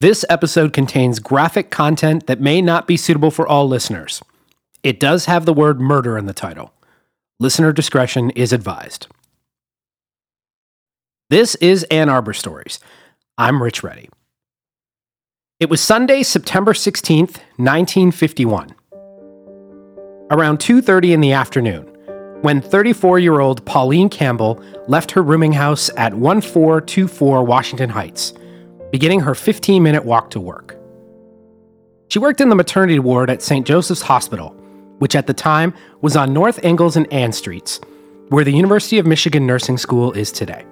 This episode contains graphic content that may not be suitable for all listeners. It does have the word murder in the title. Listener discretion is advised. This is Ann Arbor Stories. I'm Rich Reddy. It was Sunday, September 16th, 1951. Around 2:30 in the afternoon, when 34-year-old Pauline Campbell left her rooming house at 1424 Washington Heights beginning her 15 minute walk to work. She worked in the maternity ward at St. Joseph's Hospital, which at the time was on North Ingalls and Ann Streets, where the University of Michigan Nursing School is today.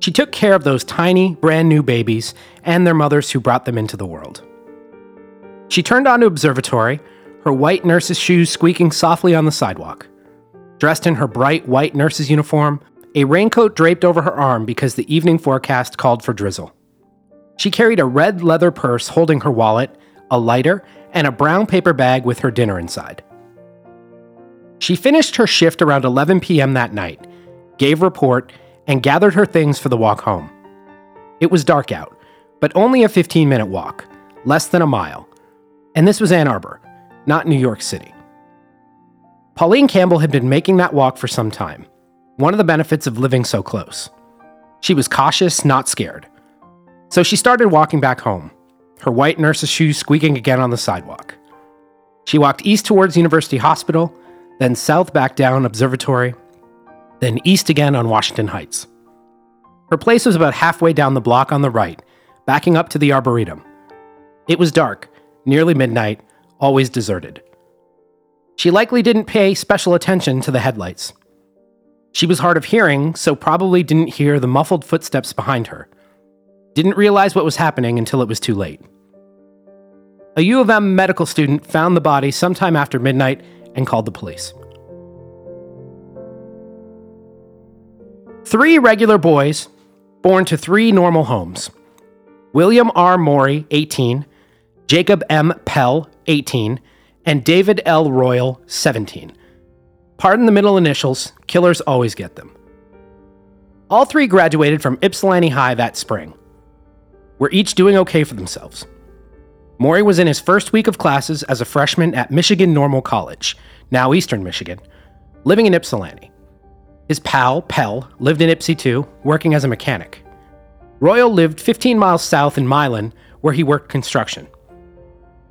She took care of those tiny, brand new babies and their mothers who brought them into the world. She turned onto observatory, her white nurse's shoes squeaking softly on the sidewalk. Dressed in her bright white nurse's uniform, a raincoat draped over her arm because the evening forecast called for drizzle. She carried a red leather purse holding her wallet, a lighter, and a brown paper bag with her dinner inside. She finished her shift around 11 p.m. that night, gave report, and gathered her things for the walk home. It was dark out, but only a 15 minute walk, less than a mile. And this was Ann Arbor, not New York City. Pauline Campbell had been making that walk for some time, one of the benefits of living so close. She was cautious, not scared. So she started walking back home, her white nurse's shoes squeaking again on the sidewalk. She walked east towards University Hospital, then south back down Observatory, then east again on Washington Heights. Her place was about halfway down the block on the right, backing up to the Arboretum. It was dark, nearly midnight, always deserted. She likely didn't pay special attention to the headlights. She was hard of hearing, so probably didn't hear the muffled footsteps behind her. Didn't realize what was happening until it was too late. A U of M medical student found the body sometime after midnight and called the police. Three regular boys, born to three normal homes William R. Morey, 18, Jacob M. Pell, 18, and David L. Royal, 17. Pardon the middle initials, killers always get them. All three graduated from Ypsilanti High that spring were each doing okay for themselves. Morey was in his first week of classes as a freshman at Michigan Normal College, now Eastern Michigan, living in Ypsilanti. His pal, Pell, lived in Ypsi too, working as a mechanic. Royal lived 15 miles south in Milan, where he worked construction.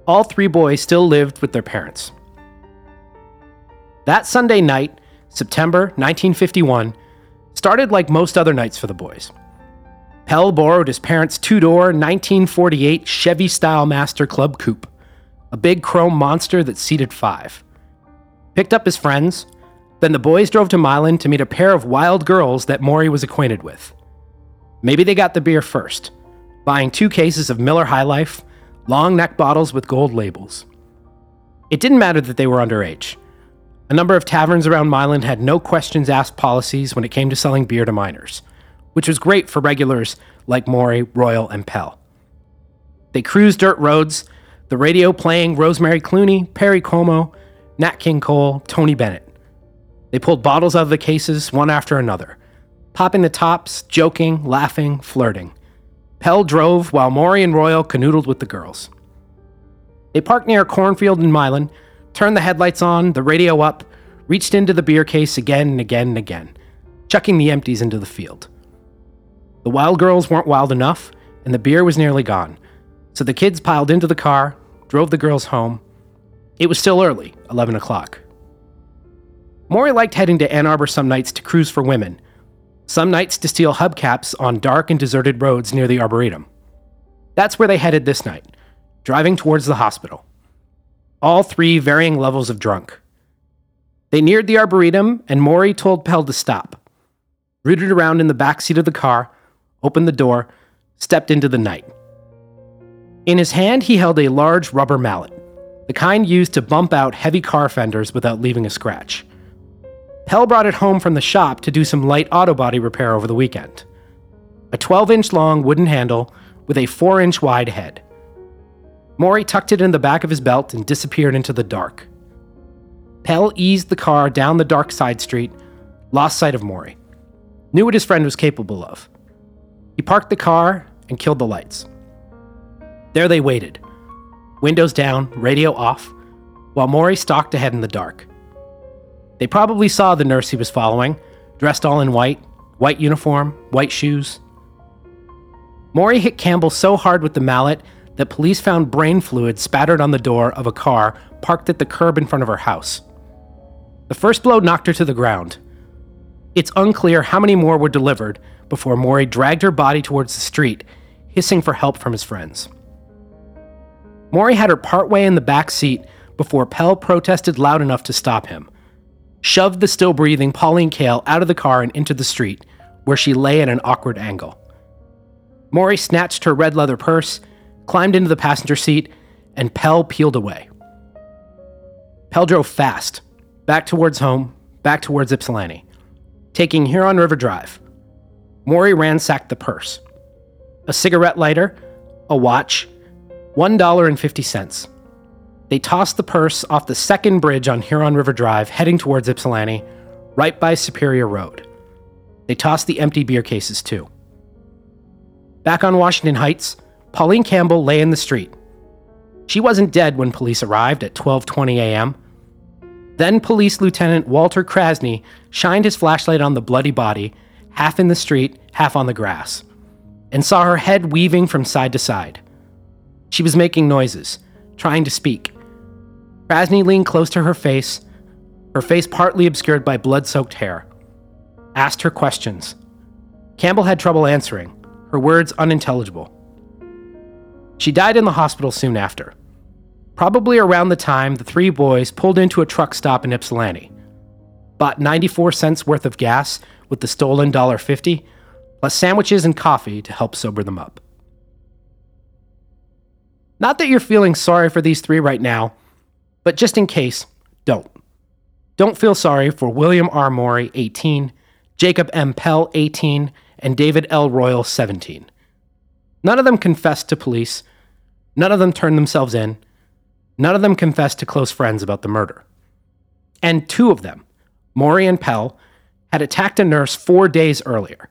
All three boys still lived with their parents. That Sunday night, September 1951, started like most other nights for the boys. Pell borrowed his parents' two door 1948 Chevy Stylemaster Club Coupe, a big chrome monster that seated five. Picked up his friends, then the boys drove to Milan to meet a pair of wild girls that Morey was acquainted with. Maybe they got the beer first, buying two cases of Miller High Life, long neck bottles with gold labels. It didn't matter that they were underage. A number of taverns around Milan had no questions asked policies when it came to selling beer to minors which was great for regulars like Morey, Royal, and Pell. They cruised dirt roads, the radio playing Rosemary Clooney, Perry Como, Nat King Cole, Tony Bennett. They pulled bottles out of the cases one after another, popping the tops, joking, laughing, flirting. Pell drove while Morey and Royal canoodled with the girls. They parked near a cornfield in Milan, turned the headlights on, the radio up, reached into the beer case again and again and again, chucking the empties into the field. The wild girls weren't wild enough, and the beer was nearly gone. So the kids piled into the car, drove the girls home. It was still early, 11 o'clock. Morey liked heading to Ann Arbor some nights to cruise for women, some nights to steal hubcaps on dark and deserted roads near the Arboretum. That's where they headed this night, driving towards the hospital. All three varying levels of drunk. They neared the Arboretum, and Morey told Pell to stop. Rooted around in the back seat of the car, opened the door, stepped into the night. In his hand, he held a large rubber mallet, the kind used to bump out heavy car fenders without leaving a scratch. Pell brought it home from the shop to do some light auto body repair over the weekend. A 12 inch long wooden handle with a 4 inch wide head. Morey tucked it in the back of his belt and disappeared into the dark. Pell eased the car down the dark side street, lost sight of Morey. Knew what his friend was capable of. He parked the car and killed the lights. There they waited, windows down, radio off, while Morey stalked ahead in the dark. They probably saw the nurse he was following, dressed all in white, white uniform, white shoes. Morey hit Campbell so hard with the mallet that police found brain fluid spattered on the door of a car parked at the curb in front of her house. The first blow knocked her to the ground. It's unclear how many more were delivered before Morey dragged her body towards the street, hissing for help from his friends. Morey had her partway in the back seat before Pell protested loud enough to stop him, shoved the still breathing Pauline Kael out of the car and into the street, where she lay at an awkward angle. Morey snatched her red leather purse, climbed into the passenger seat, and Pell peeled away. Pell drove fast, back towards home, back towards Ypsilanti, taking Huron River Drive. Morey ransacked the purse. A cigarette lighter, a watch, $1.50. They tossed the purse off the second bridge on Huron River Drive, heading towards Ypsilanti, right by Superior Road. They tossed the empty beer cases too. Back on Washington Heights, Pauline Campbell lay in the street. She wasn't dead when police arrived at 12:20 a.m. Then Police Lieutenant Walter Krasny shined his flashlight on the bloody body, half in the street, half on the grass, and saw her head weaving from side to side. She was making noises, trying to speak. Krasny leaned close to her face, her face partly obscured by blood soaked hair. Asked her questions. Campbell had trouble answering, her words unintelligible. She died in the hospital soon after, probably around the time the three boys pulled into a truck stop in Ypsilanti, bought 94 cents worth of gas with the stolen $1.50, plus sandwiches and coffee to help sober them up. Not that you're feeling sorry for these three right now, but just in case, don't. Don't feel sorry for William R. Morey, 18, Jacob M. Pell, 18, and David L. Royal, 17. None of them confessed to police. None of them turned themselves in. None of them confessed to close friends about the murder. And two of them, Morey and Pell, had attacked a nurse four days earlier.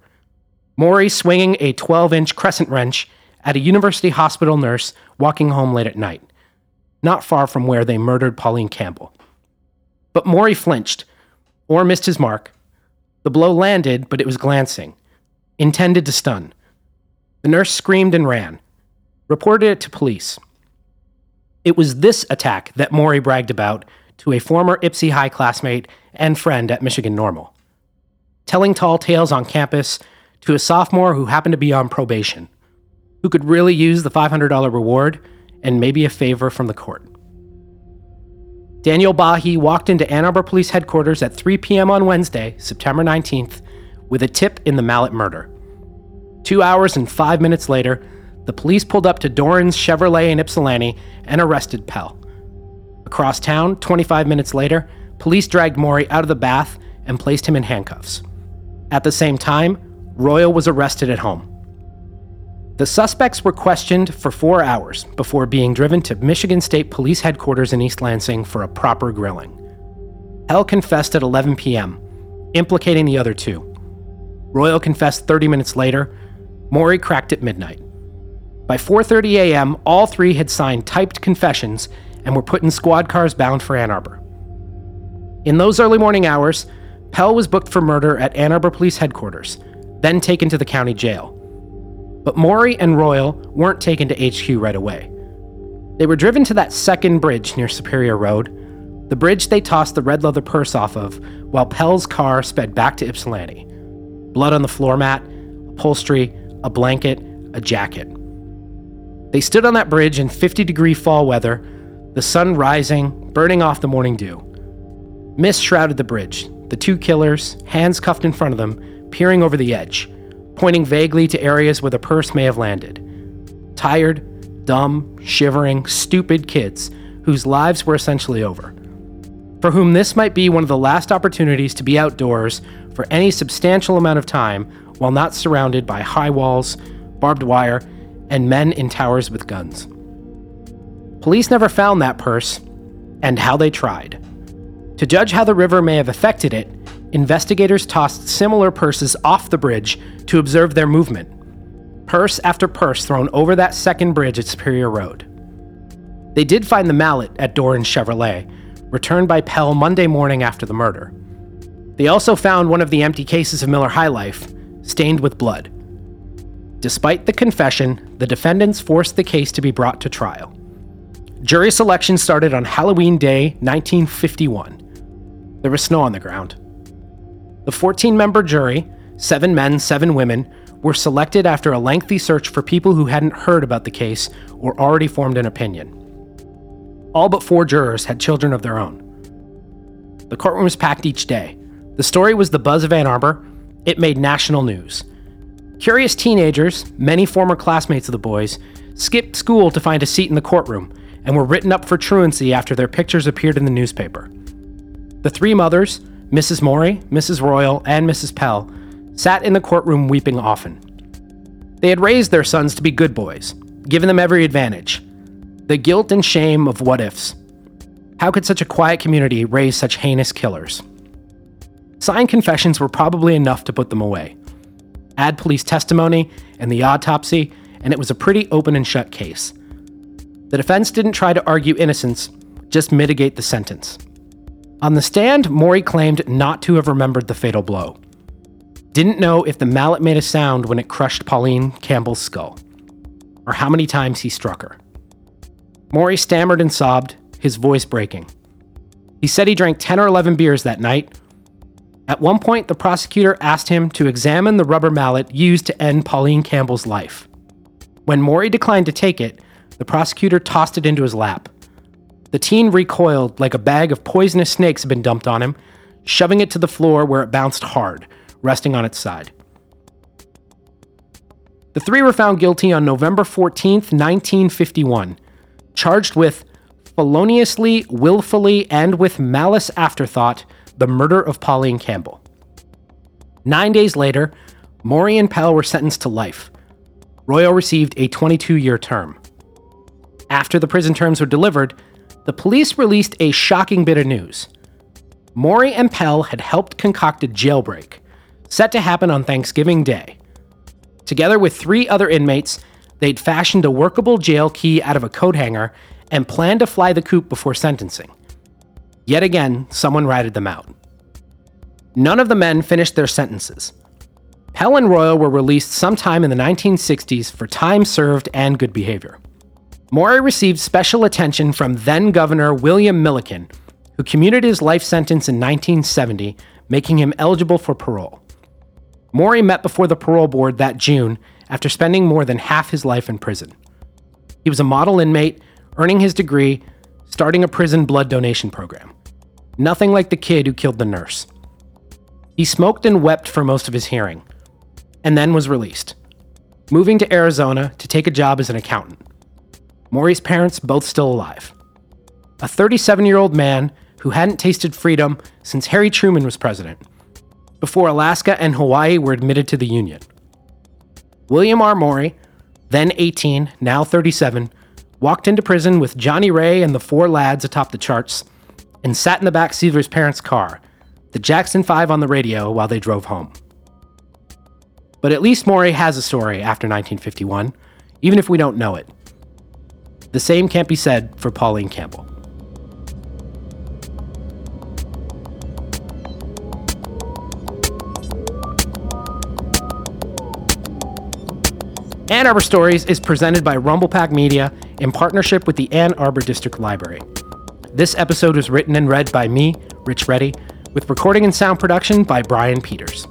Morey swinging a 12 inch crescent wrench at a university hospital nurse walking home late at night, not far from where they murdered Pauline Campbell. But Morey flinched, or missed his mark. The blow landed, but it was glancing, intended to stun. The nurse screamed and ran, reported it to police. It was this attack that Morey bragged about to a former Ypsi High classmate and friend at Michigan Normal, telling tall tales on campus to a sophomore who happened to be on probation who could really use the $500 reward and maybe a favor from the court. Daniel Bahi walked into Ann Arbor Police Headquarters at 3 p.m. on Wednesday, September 19th, with a tip in the Mallet murder. Two hours and five minutes later, the police pulled up to Doran's Chevrolet in Ypsilanti and arrested Pell. Across town, 25 minutes later, police dragged Morey out of the bath and placed him in handcuffs. At the same time, Royal was arrested at home. The suspects were questioned for four hours before being driven to Michigan State Police headquarters in East Lansing for a proper grilling. Pell confessed at 11 p.m., implicating the other two. Royal confessed 30 minutes later. Morey cracked at midnight. By 4:30 a.m., all three had signed typed confessions and were put in squad cars bound for Ann Arbor. In those early morning hours, Pell was booked for murder at Ann Arbor Police headquarters, then taken to the county jail. But Morey and Royal weren't taken to HQ right away. They were driven to that second bridge near Superior Road, the bridge they tossed the red leather purse off of, while Pell's car sped back to Ypsilanti. Blood on the floor mat, upholstery, a blanket, a jacket. They stood on that bridge in 50 degree fall weather, the sun rising, burning off the morning dew. Mist shrouded the bridge, the two killers, hands cuffed in front of them, peering over the edge pointing vaguely to areas where the purse may have landed. Tired, dumb, shivering, stupid kids whose lives were essentially over. For whom this might be one of the last opportunities to be outdoors for any substantial amount of time while not surrounded by high walls, barbed wire, and men in towers with guns. Police never found that purse, and how they tried. To judge how the river may have affected it, investigators tossed similar purses off the bridge to observe their movement. purse after purse thrown over that second bridge at Superior Road. They did find the mallet at Doran Chevrolet, returned by Pell Monday morning after the murder. They also found one of the empty cases of Miller High Life, stained with blood. Despite the confession, the defendants forced the case to be brought to trial. Jury selection started on Halloween Day, 1951. There was snow on the ground. The 14 member jury, seven men, seven women, were selected after a lengthy search for people who hadn't heard about the case or already formed an opinion. All but four jurors had children of their own. The courtroom was packed each day. The story was the buzz of Ann Arbor. It made national news. Curious teenagers, many former classmates of the boys, skipped school to find a seat in the courtroom and were written up for truancy after their pictures appeared in the newspaper. The three mothers, Mrs. Morey, Mrs. Royal, and Mrs. Pell, sat in the courtroom weeping often. They had raised their sons to be good boys, given them every advantage. The guilt and shame of what ifs. How could such a quiet community raise such heinous killers? Signed confessions were probably enough to put them away. Add police testimony and the autopsy, and it was a pretty open and shut case. The defense didn't try to argue innocence, just mitigate the sentence. On the stand, Morey claimed not to have remembered the fatal blow. Didn't know if the mallet made a sound when it crushed Pauline Campbell's skull, or how many times he struck her. Morey stammered and sobbed, his voice breaking. He said he drank 10 or 11 beers that night. At one point, the prosecutor asked him to examine the rubber mallet used to end Pauline Campbell's life. When Morey declined to take it, the prosecutor tossed it into his lap. The teen recoiled like a bag of poisonous snakes had been dumped on him, shoving it to the floor where it bounced hard, resting on its side. The three were found guilty on November 14, 1951, charged with feloniously, willfully, and with malice aforethought the murder of Pauline Campbell. Nine days later, Morey and Pell were sentenced to life. Royal received a 22 year term. After the prison terms were delivered, the police released a shocking bit of news. Morey and Pell had helped concoct a jailbreak set to happen on Thanksgiving Day. Together with three other inmates, they'd fashioned a workable jail key out of a coat hanger and planned to fly the coop before sentencing. Yet again, someone ratted them out. None of the men finished their sentences. Pell and Royal were released sometime in the 1960s for time served and good behavior. Morey received special attention from then Governor William Milliken, who commuted his life sentence in 1970, making him eligible for parole. Morey met before the parole board that June after spending more than half his life in prison. He was a model inmate, earning his degree, starting a prison blood donation program. Nothing like the kid who killed the nurse. He smoked and wept for most of his hearing, and then was released, moving to Arizona to take a job as an accountant. Morey's parents both still alive. A 37 year old man who hadn't tasted freedom since Harry Truman was president before Alaska and Hawaii were admitted to the Union. William R. Morey, then 18, now 37, walked into prison with Johnnie Ray and the four lads atop the charts and sat in the back seat of his parents' car, the Jackson 5 on the radio while they drove home. But at least Morey has a story after 1951, even if we don't know it. The same can't be said for Pauline Campbell. Ann Arbor Stories is presented by Rumblepack Media in partnership with the Ann Arbor District Library. This episode was written and read by me, Rich Reddy, with recording and sound production by Brian Peters.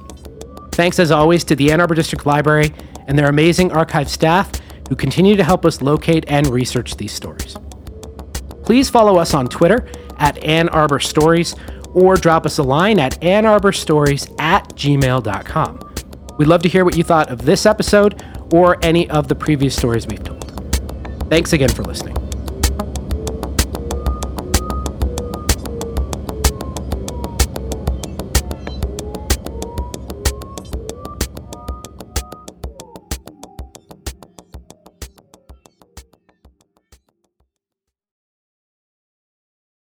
Thanks as always to the Ann Arbor District Library and their amazing archive staff who continue to help us locate and research these stories. Please follow us on Twitter at Ann Arbor Stories or drop us a line at annarborstories at gmail.com. We'd love to hear what you thought of this episode or any of the previous stories we've told. Thanks again for listening.